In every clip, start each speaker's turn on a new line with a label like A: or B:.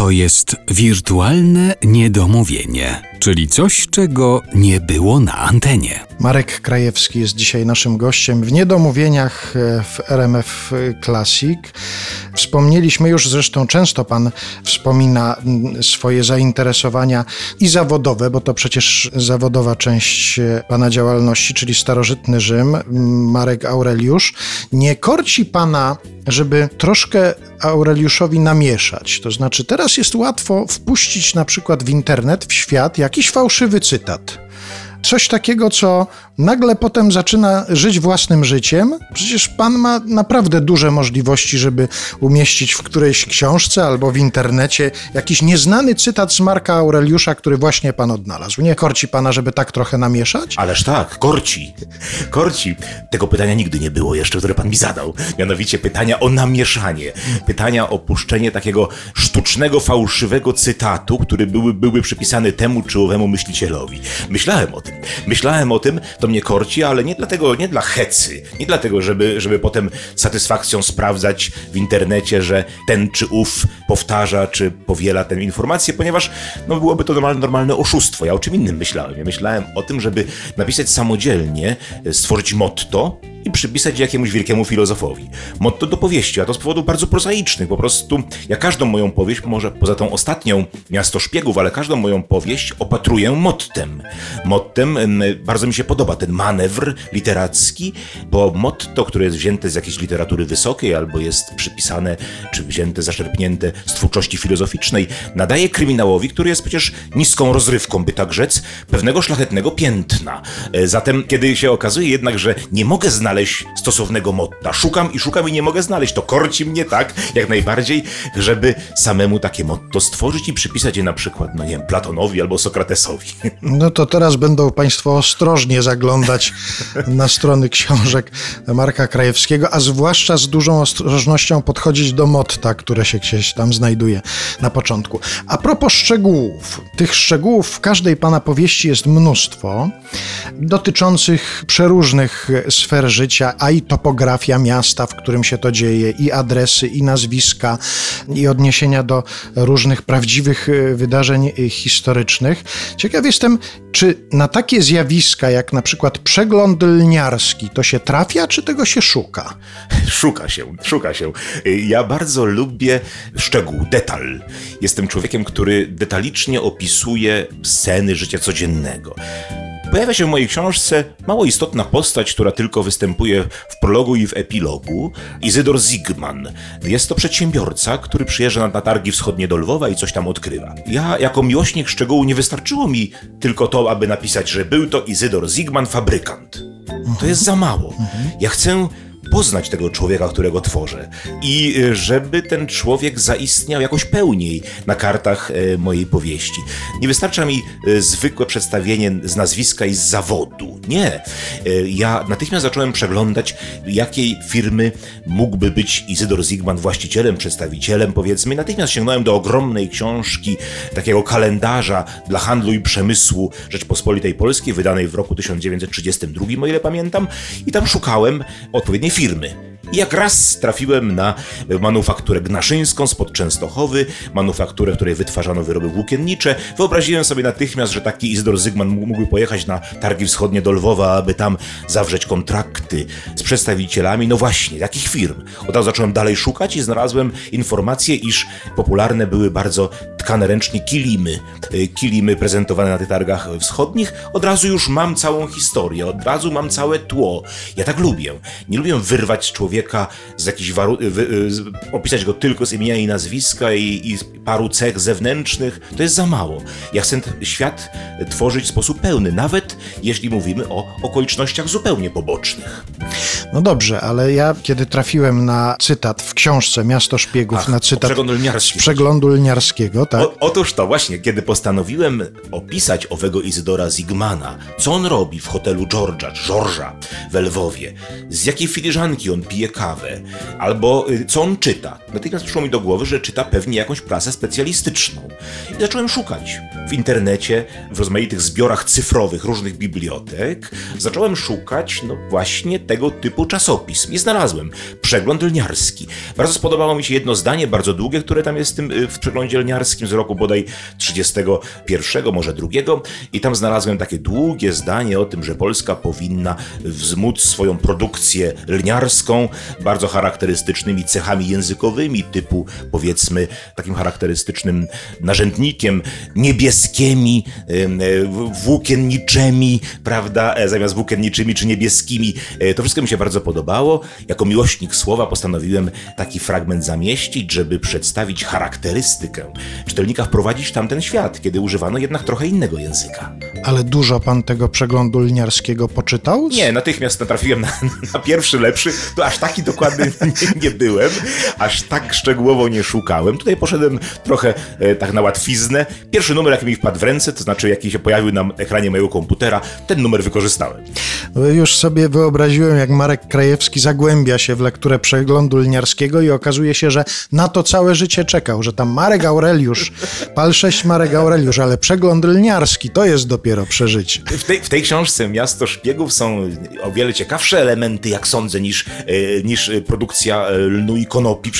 A: to jest wirtualne niedomówienie, czyli coś, czego nie było na antenie.
B: Marek Krajewski jest dzisiaj naszym gościem w Niedomówieniach e, w RMF Classic. Wspomnieliśmy już, zresztą często pan wspomina swoje zainteresowania i zawodowe, bo to przecież zawodowa część e, pana działalności, czyli starożytny Rzym, Marek Aureliusz. Nie korci pana, żeby troszkę Aureliuszowi namieszać. To znaczy, teraz jest łatwo wpuścić na przykład w internet, w świat jakiś fałszywy cytat. Coś takiego, co nagle potem zaczyna żyć własnym życiem. Przecież pan ma naprawdę duże możliwości, żeby umieścić w którejś książce albo w internecie jakiś nieznany cytat z Marka Aureliusza, który właśnie pan odnalazł. Nie korci pana, żeby tak trochę namieszać?
C: Ależ tak, korci. Korci. Tego pytania nigdy nie było jeszcze, które pan mi zadał. Mianowicie pytania o namieszanie. Pytania o puszczenie takiego sztucznego, fałszywego cytatu, który były, były przypisany temu czy owemu myślicielowi. Myślałem o tym. Myślałem o tym, to mnie korci, ale nie dlatego, nie dla hecy, nie dlatego, żeby, żeby potem satysfakcją sprawdzać w internecie, że ten czy ów powtarza, czy powiela tę informację, ponieważ no, byłoby to normalne, normalne oszustwo. Ja o czym innym myślałem. Ja myślałem o tym, żeby napisać samodzielnie, stworzyć motto, i przypisać jakiemuś wielkiemu filozofowi. Motto do powieści, a to z powodów bardzo prozaicznych. Po prostu ja każdą moją powieść, może poza tą ostatnią Miasto Szpiegów, ale każdą moją powieść opatruję mottem. Mottem bardzo mi się podoba ten manewr literacki, bo motto, które jest wzięte z jakiejś literatury wysokiej albo jest przypisane czy wzięte, zaczerpnięte z twórczości filozoficznej, nadaje kryminałowi, który jest przecież niską rozrywką, by tak rzec, pewnego szlachetnego piętna. E, zatem, kiedy się okazuje jednak, że nie mogę znaleźć znaleźć stosownego motta. Szukam i szukam i nie mogę znaleźć. To korci mnie tak, jak najbardziej, żeby samemu takie motto stworzyć i przypisać je na przykład, no nie wiem, Platonowi albo Sokratesowi.
B: No to teraz będą Państwo ostrożnie zaglądać na strony książek Marka Krajewskiego, a zwłaszcza z dużą ostrożnością podchodzić do motta, które się gdzieś tam znajduje na początku. A propos szczegółów. Tych szczegółów w każdej Pana powieści jest mnóstwo, dotyczących przeróżnych sfer życia życia, a i topografia miasta, w którym się to dzieje, i adresy, i nazwiska, i odniesienia do różnych prawdziwych y, wydarzeń y, historycznych. Ciekaw jestem, czy na takie zjawiska, jak na przykład przegląd lniarski, to się trafia, czy tego się szuka?
C: Szuka się, szuka się. Ja bardzo lubię szczegół, detal. Jestem człowiekiem, który detalicznie opisuje sceny życia codziennego. Pojawia się w mojej książce mało istotna postać, która tylko występuje w prologu i w epilogu. Izydor Zigman. Jest to przedsiębiorca, który przyjeżdża na targi wschodnie do Lwowa i coś tam odkrywa. Ja, jako miłośnik szczegółu, nie wystarczyło mi tylko to, aby napisać, że był to Izydor Zigman, fabrykant. To jest za mało. Ja chcę poznać tego człowieka, którego tworzę. I y, żeby ten człowiek zaistniał jakoś pełniej na kartach y, mojej powieści. Nie wystarcza mi y, zwykłe przedstawienie z nazwiska i z zawodu. Nie. Ja natychmiast zacząłem przeglądać, jakiej firmy mógłby być Izydor Zigman właścicielem, przedstawicielem, powiedzmy. Natychmiast sięgnąłem do ogromnej książki, takiego kalendarza dla handlu i przemysłu Rzeczpospolitej Polskiej, wydanej w roku 1932, o ile pamiętam. I tam szukałem odpowiedniej firmy. I jak raz trafiłem na manufakturę gnaszyńską spod Częstochowy, manufakturę, w której wytwarzano wyroby włókiennicze. Wyobraziłem sobie natychmiast, że taki Isidor Zygman mógłby pojechać na targi wschodnie do Lwowa, aby tam zawrzeć kontrakty z przedstawicielami, no właśnie, jakich firm. Od razu zacząłem dalej szukać i znalazłem informację, iż popularne były bardzo tkane ręcznie kilimy. Y, kilimy prezentowane na tych targach wschodnich. Od razu już mam całą historię, od razu mam całe tło. Ja tak lubię. Nie lubię wyrwać człowieka z jakichś warunków, opisać go tylko z imienia i nazwiska i, i paru cech zewnętrznych, to jest za mało. Ja chcę świat tworzyć w sposób pełny, nawet jeśli mówimy o okolicznościach zupełnie pobocznych.
B: No dobrze, ale ja kiedy trafiłem na cytat w książce Miasto Szpiegów, Ach, na cytat z przeglądu lniarskiego, tak? O,
C: otóż to właśnie, kiedy postanowiłem opisać owego Izydora Zigmana, co on robi w hotelu George'a, George'a w Lwowie, z jakiej filiżanki on pije kawę, albo y, co on czyta, natychmiast przyszło mi do głowy, że czyta pewnie jakąś prasę specjalistyczną. I zacząłem szukać w internecie, w rozmaitych zbiorach cyfrowych różnych bibliotek. Zacząłem szukać, no właśnie tego typu czasopism i znalazłem przegląd lniarski. Bardzo spodobało mi się jedno zdanie, bardzo długie, które tam jest w, tym, y, w przeglądzie lniarskim z roku bodaj 31, może drugiego. I tam znalazłem takie długie zdanie o tym, że Polska powinna wzmóc swoją produkcję lniarską bardzo charakterystycznymi cechami językowymi, typu powiedzmy takim charakterystycznym narzędnikiem niebieskimi, e, włókienniczymi, prawda, e, zamiast włókienniczymi czy niebieskimi. E, To wszystko mi się bardzo podobało. Jako miłośnik słowa postanowiłem taki fragment zamieścić, żeby przedstawić charakterystykę czytelnika, wprowadzić w tamten świat, kiedy używano jednak trochę innego języka.
B: Ale dużo pan tego przeglądu liniarskiego poczytał?
C: Nie, natychmiast natrafiłem na, na pierwszy lepszy, to aż taki dokładny nie, nie byłem, aż tak szczegółowo nie szukałem. Tutaj poszedłem trochę e, tak na łatwiznę. Pierwszy numer, jaki mi wpadł w ręce, to znaczy jaki się pojawił na ekranie mojego komputera, ten numer wykorzystałem.
B: Już sobie wyobraziłem, jak Marek Krajewski zagłębia się w lekturę przeglądu liniarskiego i okazuje się, że na to całe życie czekał, że tam Marek Aureliusz, pal 6 Marek Aureliusz, ale przegląd liniarski to jest dopiero przeżycie.
C: W tej, w tej książce Miasto Szpiegów są o wiele ciekawsze elementy, jak sądzę, niż, e, niż e, produkcja e, lnu i konopi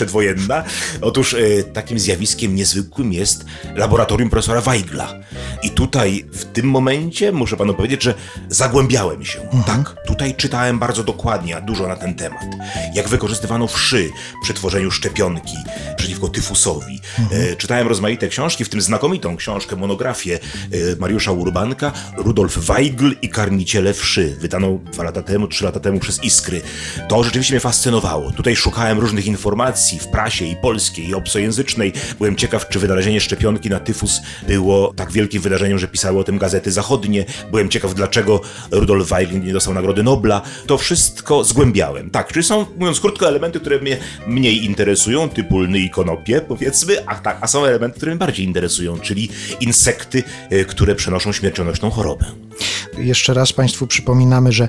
C: Otóż e, takim zjawiskiem niezwykłym jest laboratorium profesora Weigla. I tutaj, w tym momencie, muszę panu powiedzieć, że zagłębiałem się. Tak, tutaj czytałem bardzo dokładnie, dużo na ten temat. Jak wykorzystywano wszy przy tworzeniu szczepionki przeciwko tyfusowi. E, czytałem rozmaite książki, w tym znakomitą książkę, monografię e, Mariusza Urbanka, Rudolf Weigl i Karmiciele Wszy, wydaną dwa lata temu, trzy lata temu przez Iskry. To rzeczywiście mnie fascynowało. Tutaj szukałem różnych informacji w prasie i polskiej, i obcojęzycznej. Byłem ciekaw, czy wynalezienie szczepionki na tyfus było tak wielkim wydarzeniem, że pisały o tym gazety zachodnie. Byłem ciekaw, dlaczego Rudolf Weigl nie dostał Nagrody Nobla. To wszystko zgłębiałem. Tak, czyli są, mówiąc krótko, elementy, które mnie mniej interesują, typu lny i konopie, powiedzmy, a, tak, a są elementy, które mnie bardziej interesują, czyli insekty, e, które przenoszą śmiercionośną chorobę.
B: Jeszcze raz Państwu przypominamy, że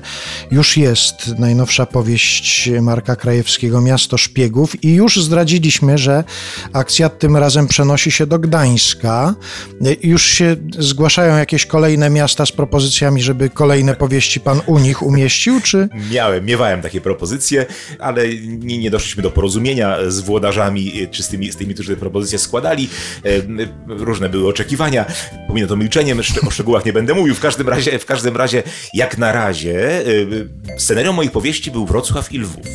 B: już jest najnowsza powieść Marka Krajewskiego Miasto Szpiegów i już zdradziliśmy, że akcja tym razem przenosi się do Gdańska. Już się zgłaszają jakieś kolejne miasta z propozycjami, żeby kolejne powieści Pan u nich umieścił, czy...
C: Miałem, miewałem takie propozycje, ale nie, nie doszliśmy do porozumienia z włodarzami, czy z tymi, z tymi którzy te propozycje składali. Różne były oczekiwania. Pominę to milczeniem, o szczegółach nie będę mówił. W każdym razie, w każdym razie jak na razie, e, scenarią moich powieści był Wrocław i Lwów.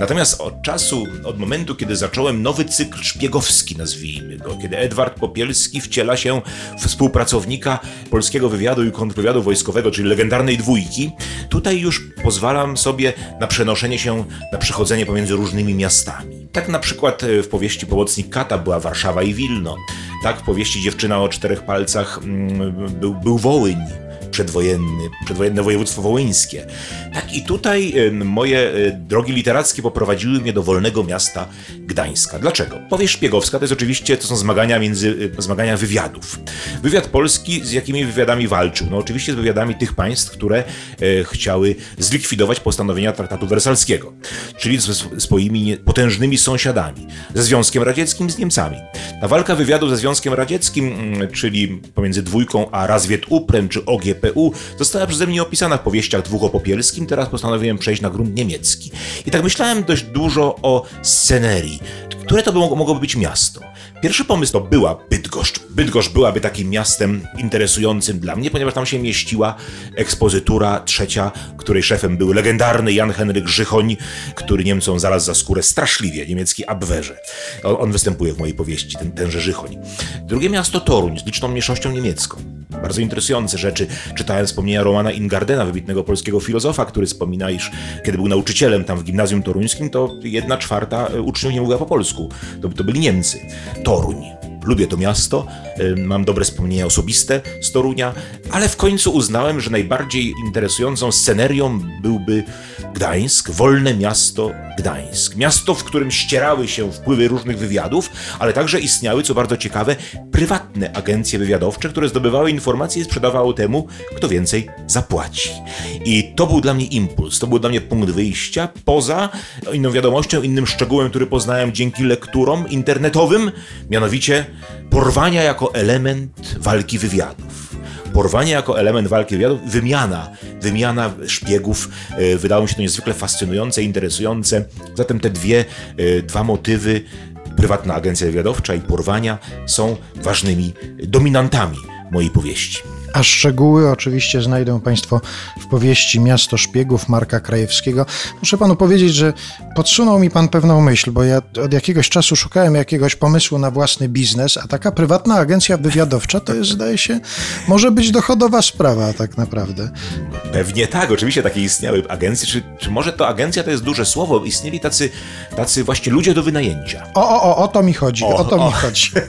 C: Natomiast od czasu, od momentu, kiedy zacząłem nowy cykl szpiegowski, nazwijmy go, kiedy Edward Popielski wciela się w współpracownika polskiego wywiadu i kontrwywiadu wojskowego, czyli legendarnej dwójki, tutaj już pozwalam sobie na przenoszenie się, na przechodzenie pomiędzy różnymi miastami. Tak na przykład e, w powieści Pomocnik Kata była Warszawa i Wilno. Tak w powieści Dziewczyna o czterech palcach mm, był, był Wołyń przedwojenny, przedwojenne województwo wołyńskie. Tak i tutaj moje e, drogi literackie poprowadziły mnie do wolnego miasta Gdańska. Dlaczego? Powieść szpiegowska to jest oczywiście, to są zmagania między, e, zmagania wywiadów. Wywiad polski z jakimi wywiadami walczył? No oczywiście z wywiadami tych państw, które e, chciały zlikwidować postanowienia traktatu wersalskiego, czyli ze sw- swoimi potężnymi sąsiadami, ze Związkiem Radzieckim, z Niemcami. Ta walka wywiadu ze Związkiem Radzieckim, mm, czyli pomiędzy dwójką a Razwiet Uprem czy Została przeze mnie opisana w powieściach dwóch o Popielskim, teraz postanowiłem przejść na grunt niemiecki. I tak myślałem dość dużo o scenerii. Które to by mogło, mogłoby być miasto? Pierwszy pomysł to była Bydgoszcz. Bydgoszcz byłaby takim miastem interesującym dla mnie, ponieważ tam się mieściła ekspozytura trzecia, której szefem był legendarny Jan Henryk Żychoń, który Niemcom zaraz za skórę straszliwie, niemiecki Abwehrze. On, on występuje w mojej powieści, ten, tenże Żychoń. Drugie miasto Toruń z liczną mniejszością niemiecką. Bardzo interesujące rzeczy. Czytałem wspomnienia Romana Ingardena, wybitnego polskiego filozofa, który wspomina, iż kiedy był nauczycielem tam w gimnazjum toruńskim, to jedna czwarta e, uczniów nie mówiła po polsku. To, to byli Niemcy. Toruń. Lubię to miasto, y, mam dobre wspomnienia osobiste z Torunia, ale w końcu uznałem, że najbardziej interesującą scenerią byłby Gdańsk, wolne miasto Gdańsk. Miasto, w którym ścierały się wpływy różnych wywiadów, ale także istniały, co bardzo ciekawe, prywatne agencje wywiadowcze, które zdobywały informacje i sprzedawały temu, kto więcej zapłaci. I to był dla mnie impuls, to był dla mnie punkt wyjścia, poza inną wiadomością, innym szczegółem, który poznałem dzięki lekturom internetowym, mianowicie porwania jako element walki wywiadów. Porwanie jako element walki wywiadów, wymiana, wymiana szpiegów, e, wydało mi się to niezwykle fascynujące, interesujące. Zatem te dwie, e, dwa motywy, prywatna agencja wywiadowcza i porwania, są ważnymi dominantami mojej powieści.
B: A szczegóły oczywiście znajdą Państwo w powieści Miasto Szpiegów Marka Krajewskiego. Muszę Panu powiedzieć, że podsunął mi Pan pewną myśl, bo ja od jakiegoś czasu szukałem jakiegoś pomysłu na własny biznes, a taka prywatna agencja wywiadowcza to jest, zdaje się, może być dochodowa sprawa tak naprawdę.
C: Pewnie tak, oczywiście takie istniały agencje, czy, czy może to agencja to jest duże słowo, istnieli tacy, tacy właśnie ludzie do wynajęcia.
B: O, o, o, o to mi chodzi, o,
C: O,
B: to
C: o.
B: mi chodzi.